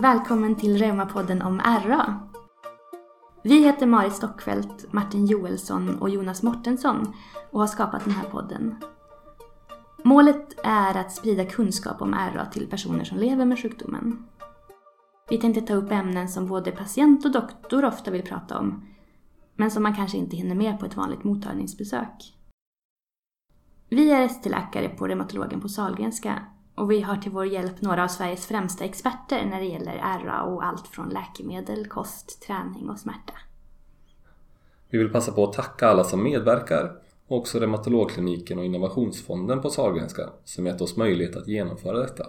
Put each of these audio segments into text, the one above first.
Välkommen till Reumapodden om RA. Vi heter Marit Stockfeldt, Martin Joelsson och Jonas Mortensson och har skapat den här podden. Målet är att sprida kunskap om RA till personer som lever med sjukdomen. Vi tänkte ta upp ämnen som både patient och doktor ofta vill prata om, men som man kanske inte hinner med på ett vanligt mottagningsbesök. Vi är ST-läkare på reumatologen på Sahlgrenska och vi har till vår hjälp några av Sveriges främsta experter när det gäller RA och allt från läkemedel, kost, träning och smärta. Vi vill passa på att tacka alla som medverkar och också Reumatologkliniken och Innovationsfonden på Sahlgrenska som gett oss möjlighet att genomföra detta.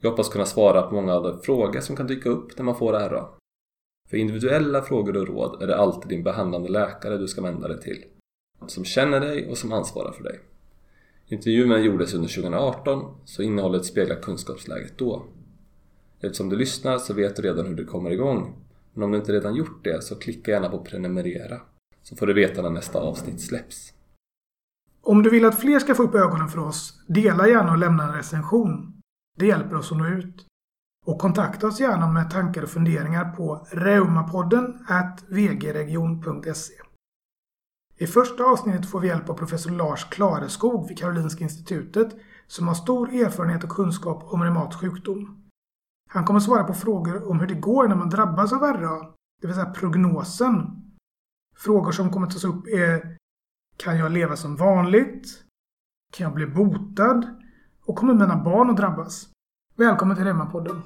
Vi hoppas kunna svara på många av de frågor som kan dyka upp när man får RA. För individuella frågor och råd är det alltid din behandlande läkare du ska vända dig till, som känner dig och som ansvarar för dig. Intervjun gjordes under 2018 så innehållet speglar kunskapsläget då. Eftersom du lyssnar så vet du redan hur du kommer igång. Men om du inte redan gjort det så klicka gärna på prenumerera så får du veta när nästa avsnitt släpps. Om du vill att fler ska få upp ögonen för oss, dela gärna och lämna en recension. Det hjälper oss att nå ut. Och kontakta oss gärna med tankar och funderingar på reumapodden vgregion.se. I första avsnittet får vi hjälp av professor Lars Klareskog vid Karolinska Institutet som har stor erfarenhet och kunskap om reumatisk sjukdom. Han kommer svara på frågor om hur det går när man drabbas av RA, det vill säga prognosen. Frågor som kommer tas upp är Kan jag leva som vanligt? Kan jag bli botad? Och kommer mina barn att drabbas? Välkommen till Reumapodden!